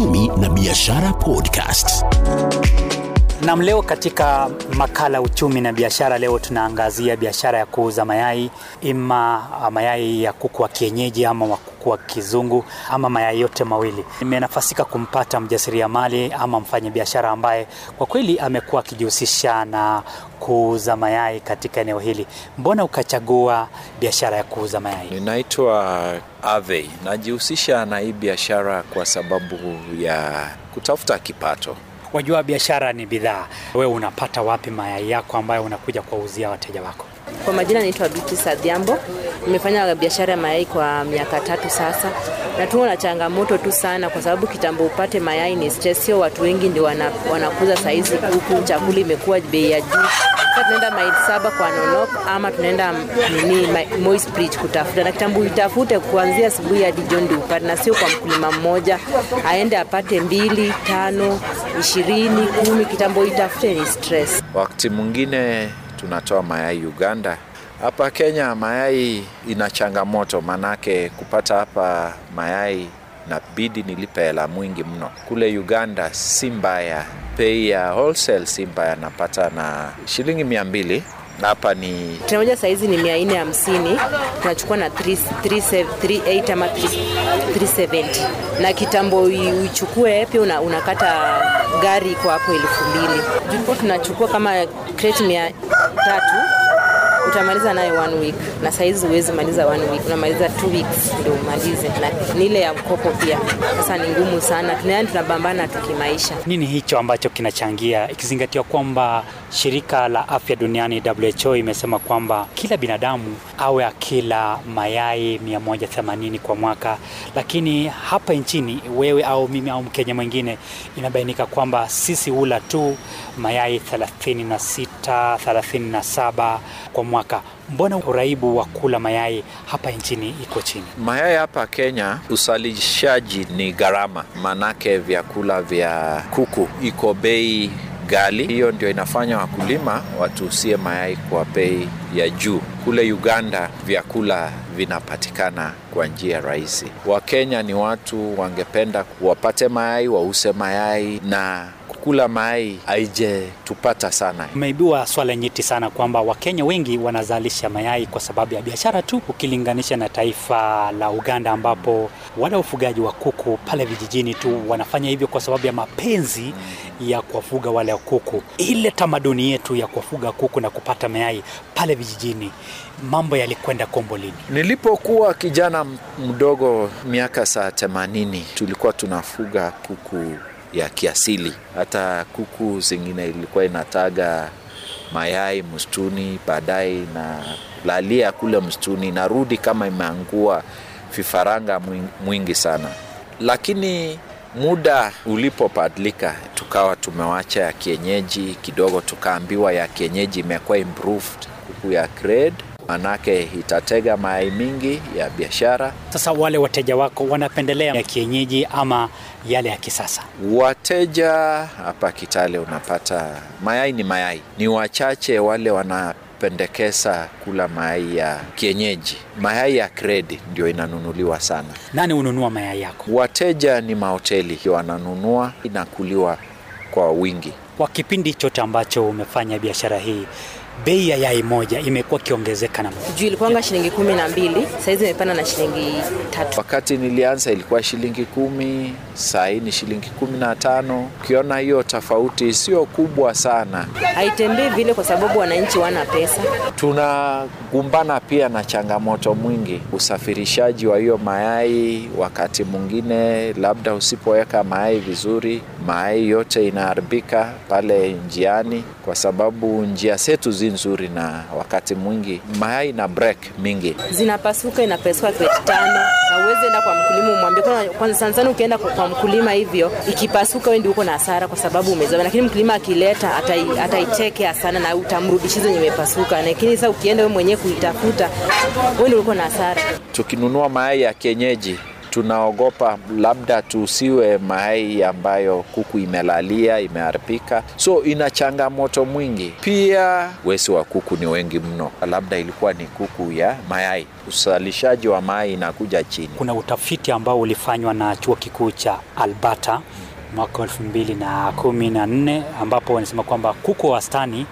Uchumi na Biashara Podcast. Nam, leo katika makala uchumi na biashara, leo tunaangazia biashara ya kuuza mayai, ima mayai ya kuku wa kienyeji ama wa kuku wa kizungu ama mayai yote mawili. Nimenafasika kumpata mjasiriamali ama mfanyabiashara ambaye kwa kweli amekuwa akijihusisha na kuuza mayai katika eneo hili. Mbona ukachagua biashara ya kuuza mayai? Ninaitwa Avey, najihusisha na hii biashara kwa sababu ya kutafuta kipato. Wajua biashara ni bidhaa. Wewe unapata wapi mayai yako ambayo unakuja kuwauzia wateja wako? Kwa majina naitwa Biti Sadhiambo. Nimefanya biashara ya mayai kwa miaka tatu sasa, na tuko na changamoto tu sana, kwa sababu kitambo upate mayai ni stress. Sio watu wengi ndio wanakuza saizi huku, chakula imekuwa bei ya juu. Sasa tunaenda maili saba kwa nonok ama tunaenda nini Moist Bridge kutafuta, na kitambo itafute kuanzia asubuhi hadi jioni ndio upate, na sio kwa mkulima mmoja aende apate mbili, tano, ishirini, kumi. Kitambo itafute ni stress. Wakati mwingine tunatoa mayai Uganda. Hapa Kenya mayai ina changamoto, manake kupata hapa mayai nabidi nilipe hela mwingi mno. Kule Uganda si mbaya, bei ya wholesale Simba yanapata na shilingi mia mbili hapa ni tunamoja moja saizi ni mia nne hamsini tunachukua na 38 ama 370 na kitambo uichukue pia una, unakata gari iko hapo elfu mbili. Tulikuwa tunachukua kama kreti mia tatu utamaliza nayo one week na sahizi huwezi maliza one week unamaliza two weeks ndio umalize. Na ni ile ya mkopo pia. Sasa ni ngumu sana. Tunaani tunapambana tukimaisha Nini hicho ambacho kinachangia, ikizingatiwa kwamba shirika la afya duniani WHO imesema kwamba kila binadamu awe akila mayai 180 kwa mwaka, lakini hapa nchini, wewe au mimi au Mkenya mwingine, inabainika kwamba sisi hula tu mayai 36 37 kwa mwaka. Mbona uraibu wa kula mayai hapa nchini iko chini? mayai hapa Kenya, usalishaji ni gharama, manake vyakula vya kuku iko bei ghali. Hiyo ndio inafanya wakulima watuusie mayai kwa bei ya juu. Kule Uganda vyakula vinapatikana kwa njia rahisi. Wakenya ni watu wangependa wapate mayai, wause mayai na kukula mayai haijetupata sana. Umeibiwa swala nyeti sana kwamba Wakenya wengi wanazalisha mayai kwa sababu ya biashara tu, ukilinganisha na taifa la Uganda ambapo wale wafugaji wa kuku pale vijijini tu wanafanya hivyo kwa sababu ya mapenzi ya kuwafuga wale kuku. Ile tamaduni yetu ya kuwafuga kuku na kupata mayai pale vijijini, mambo yalikwenda kombo lini? Nilipokuwa kijana mdogo miaka saa themanini tulikuwa tunafuga kuku ya kiasili. Hata kuku zingine ilikuwa inataga mayai msituni, baadaye inalalia kule msituni, narudi kama imeangua vifaranga mwingi sana, lakini muda ulipobadilika tukawa tumewacha ya kienyeji kidogo, tukaambiwa ya kienyeji imekuwa improved, kuku ya grade manake itatega mayai mingi ya biashara. Sasa wale wateja wako wanapendelea ya kienyeji ama yale ya kisasa? Wateja hapa Kitale unapata mayai ni mayai, ni wachache wale wanapendekeza kula mayai ya kienyeji. Mayai ya kredi ndio inanunuliwa sana. Nani hununua mayai yako? Wateja ni mahoteli wananunua, inakuliwa kwa wingi. Kwa kipindi chote ambacho umefanya biashara hii, bei ya yai moja imekuwa ikiongezeka na juu ilikuanga shilingi kumi na mbili sahizi imepanda na shilingi tatu Wakati nilianza ilikuwa shilingi kumi, sahii ni shilingi kumi na tano. Ukiona hiyo tofauti sio kubwa sana. haitembei vile kwa sababu wananchi wana pesa Tunagumbana pia na changamoto mwingi, usafirishaji wa hiyo mayai. Wakati mwingine labda usipoweka mayai vizuri, mayai yote inaharibika pale njiani, kwa sababu njia zetu zi nzuri, na wakati mwingi mayai na break mingi. zinapasuka inapasuka kreti tano na uwezi enda kwa mkulima umwambie kwanza, sana sana ukienda kwa, mkulima hivyo ikipasuka wewe ndio uko na hasara kwa sababu umezoea, lakini mkulima akileta atai, ataitekea sana na utamrudishiza yenye imepasuka, lakini sasa ukienda wewe mwenyewe kuitafuta wewe ndio uko na hasara. Tukinunua mayai ya kienyeji tunaogopa labda tusiwe mayai ambayo kuku imelalia imeharibika, so ina changamoto mwingi. Pia wesi wa kuku ni wengi mno, labda ilikuwa ni kuku ya mayai, uzalishaji wa mayai inakuja chini. Kuna utafiti ambao ulifanywa na chuo kikuu cha Alberta mwaka elfu mbili na kumi na nne ambapo wanasema kwamba kuku wa wastani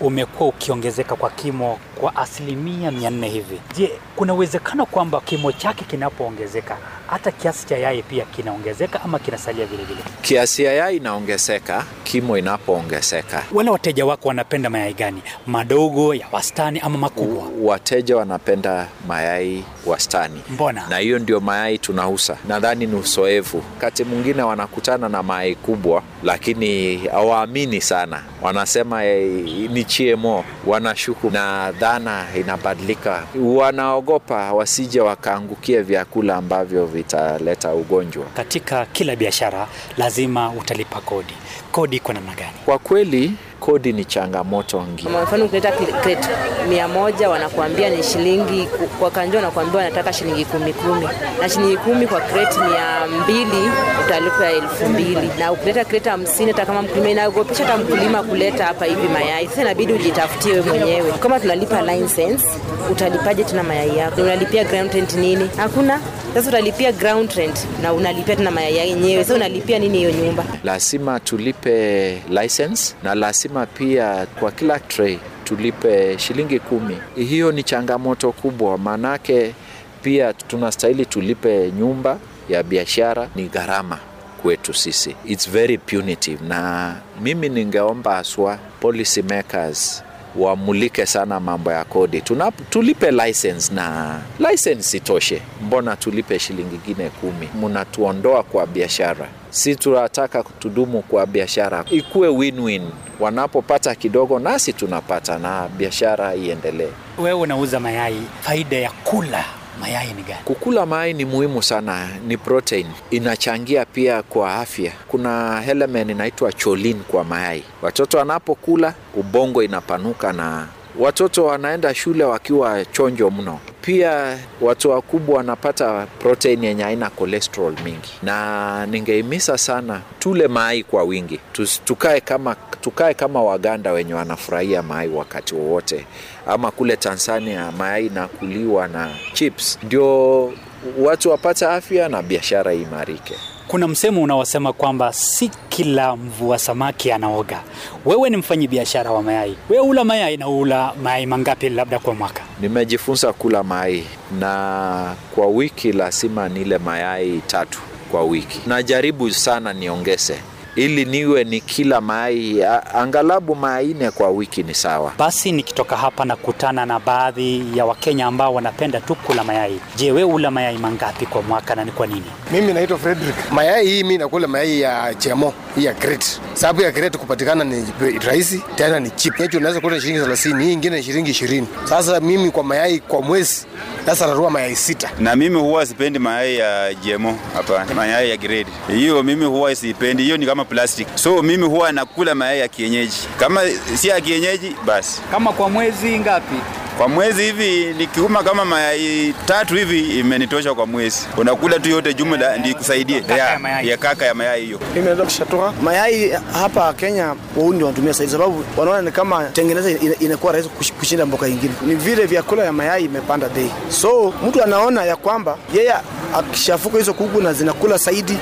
umekuwa ukiongezeka kwa kimo kwa asilimia mia nne hivi. Je, kuna uwezekano kwamba kimo chake kinapoongezeka hata kiasi cha yai pia kinaongezeka ama kinasalia vile vile? Kiasi ya yai inaongezeka kimo inapoongezeka. Wale wateja wako wanapenda mayai gani, madogo, ya wastani ama makubwa? Wateja wanapenda mayai wastani. Mbona? na hiyo ndio mayai tunauza. Nadhani ni usoevu. Wakati mwingine wanakutana na mayai kubwa, lakini hawaamini sana, wanasema ni GMO, wanashuku na dhana inabadilika, wanaogopa wasije wakaangukia vyakula ambavyo vitaleta ugonjwa. Katika kila biashara lazima utalipa kodi. Kodi iko namna gani? Kwa kweli kodi ni changamoto ngine. Kwa mfano ukileta kreti mia moja wanakuambia ni shilingi kwa kanjo, wanakuambia wanataka shilingi kumi kumi, na shilingi kumi kwa kreti mia mbili utalipa elfu mbili na ukileta kreti hamsini, hata kama mkulima inaogopesha hata mkulima kuleta hapa hivi mayai. Sasa inabidi ujitafutie wewe mwenyewe. Kama tunalipa license, utalipaje tena mayai yako? Unalipia ground rent nini? Hakuna. Sasa utalipia ground rent na unalipia tena mayai yenyewe. Sasa unalipia nini hiyo nyumba? Lazima tulipe license na lazima pia kwa kila tray tulipe shilingi kumi. Hiyo ni changamoto kubwa, maanake pia tunastahili tulipe nyumba ya biashara, ni gharama kwetu sisi, it's very punitive. Na mimi ningeomba haswa policy makers wamulike sana mambo ya kodi. Tuna, tulipe license na license itoshe, mbona tulipe shilingi ingine kumi? Mnatuondoa kwa biashara. Si tunataka tudumu kwa biashara, ikuwe win-win. Wanapopata kidogo, nasi tunapata na biashara iendelee. Wewe unauza mayai, faida ya kula mayai ni gani? Kukula mayai ni muhimu sana, ni protein, inachangia pia kwa afya. Kuna element inaitwa cholin kwa mayai. Watoto wanapokula ubongo inapanuka na watoto wanaenda shule wakiwa chonjo mno. Pia watu wakubwa wanapata protein yenye haina cholesterol mingi, na ningehimiza sana tule mayai kwa wingi, tukae kama tukae kama Waganda wenye wanafurahia mayai wakati wowote, ama kule Tanzania mayai inakuliwa na chips, ndio watu wapate afya na biashara imarike. Kuna msemo unaosema kwamba si kila mvua samaki anaoga. Wewe ni mfanyi biashara wa mayai, wewe ula mayai na ula mayai mangapi labda kwa mwaka? Nimejifunza kula mayai na kwa wiki lazima nile mayai tatu kwa wiki. Najaribu sana niongeze ili niwe ni kila mayai angalabu maine kwa wiki ni sawa. Basi nikitoka hapa nakutana na baadhi ya Wakenya ambao wanapenda tu kula mayai. Je, wewe ula mayai mangapi kwa mwaka na ni kwa nini? Mimi naitwa Frederick. Mayai hii mimi nakula mayai ya chemo, hii ya crate. Sababu ya crate kupatikana ni rahisi, tena ni cheap. Yetu unaweza kuta shilingi 30, hii ingine ni shilingi 20. Sasa mimi kwa mayai kwa mwezi sasa narua mayai sita. na mimi huwa sipendi mayai ya GMO, hapana, mayai ya grade hiyo mimi huwa sipendi, hiyo ni kama plastic. So mimi huwa nakula mayai ya kienyeji, kama si ya kienyeji basi. Kama kwa mwezi ngapi? Kwa mwezi hivi nikiuma kama mayai tatu hivi imenitosha kwa mwezi, unakula tu yote jumla ndikusaidie Kaka ya ya, kaka ya mayai hiyo. Mimi kushatoka mayai hapa Kenya, waundi wanatumia zaidi, sababu wanaona ni kama tengeneza inakuwa rahisi kushinda mboka ingine. Ni vile vyakula ya mayai imepanda bei, so mtu anaona ya kwamba yeye akishafuka hizo kuku na zinakula zaidi,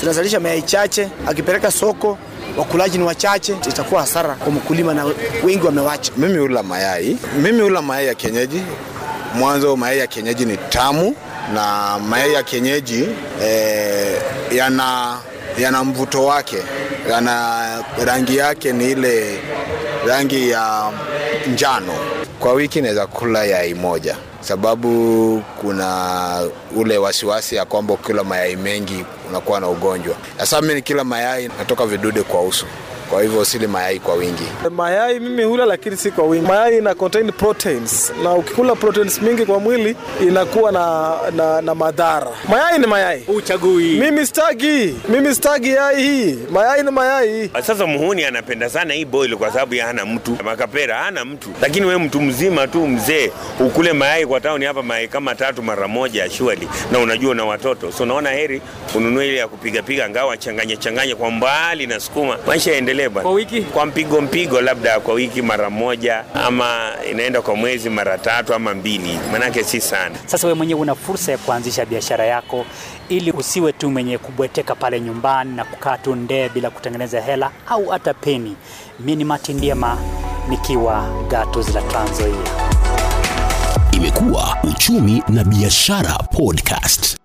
zinazalisha mayai chache, akipeleka soko wakulaji ni wachache, itakuwa hasara kwa mkulima na wengi wamewacha. Mimi hula mayai, mimi hula mayai ya kienyeji. Mwanzo mayai ya kienyeji ni tamu na mayai ya kienyeji eh, yana yana mvuto wake, yana rangi yake ni ile rangi ya njano. Kwa wiki naweza kula yai moja, sababu kuna ule wasiwasi ya kwamba ukila mayai mengi unakuwa na ugonjwa. Sasa mimi nikila mayai natoka vidude kwa uso kwa hivyo sili mayai kwa wingi. Mayai mimi hula, lakini si kwa wingi. Mayai ina contain proteins, na ukikula proteins mingi kwa mwili inakuwa na, na, na madhara. Mayai ni mayai, uchagui. Mimi stagi, mimi stagi yai hii, mayai ni mayai. Sasa muhuni anapenda sana hii boil kwa sababu ya hana mtu, makapera hana mtu, lakini we mtu mzima tu mzee ukule mayai kwa tauni hapa mayai kama tatu mara moja surely, na unajua na watoto, so unaona heri ununue ile ya kupiga piga, ngawa changanye changanye kwa mbali na sukuma, maisha yaendelee bwana. Kwa wiki kwa mpigo mpigo, labda kwa wiki mara moja, ama inaenda kwa mwezi mara tatu ama mbili, manake si sana. Sasa wewe mwenyewe una fursa ya kuanzisha biashara yako ili usiwe tu mwenye kubweteka pale nyumbani na kukaa tu ndee bila kutengeneza hela au hata peni. Mimi ni Martin Ndiema nikiwa Gatos la Trans Nzoia. Imekuwa uchumi na biashara podcast.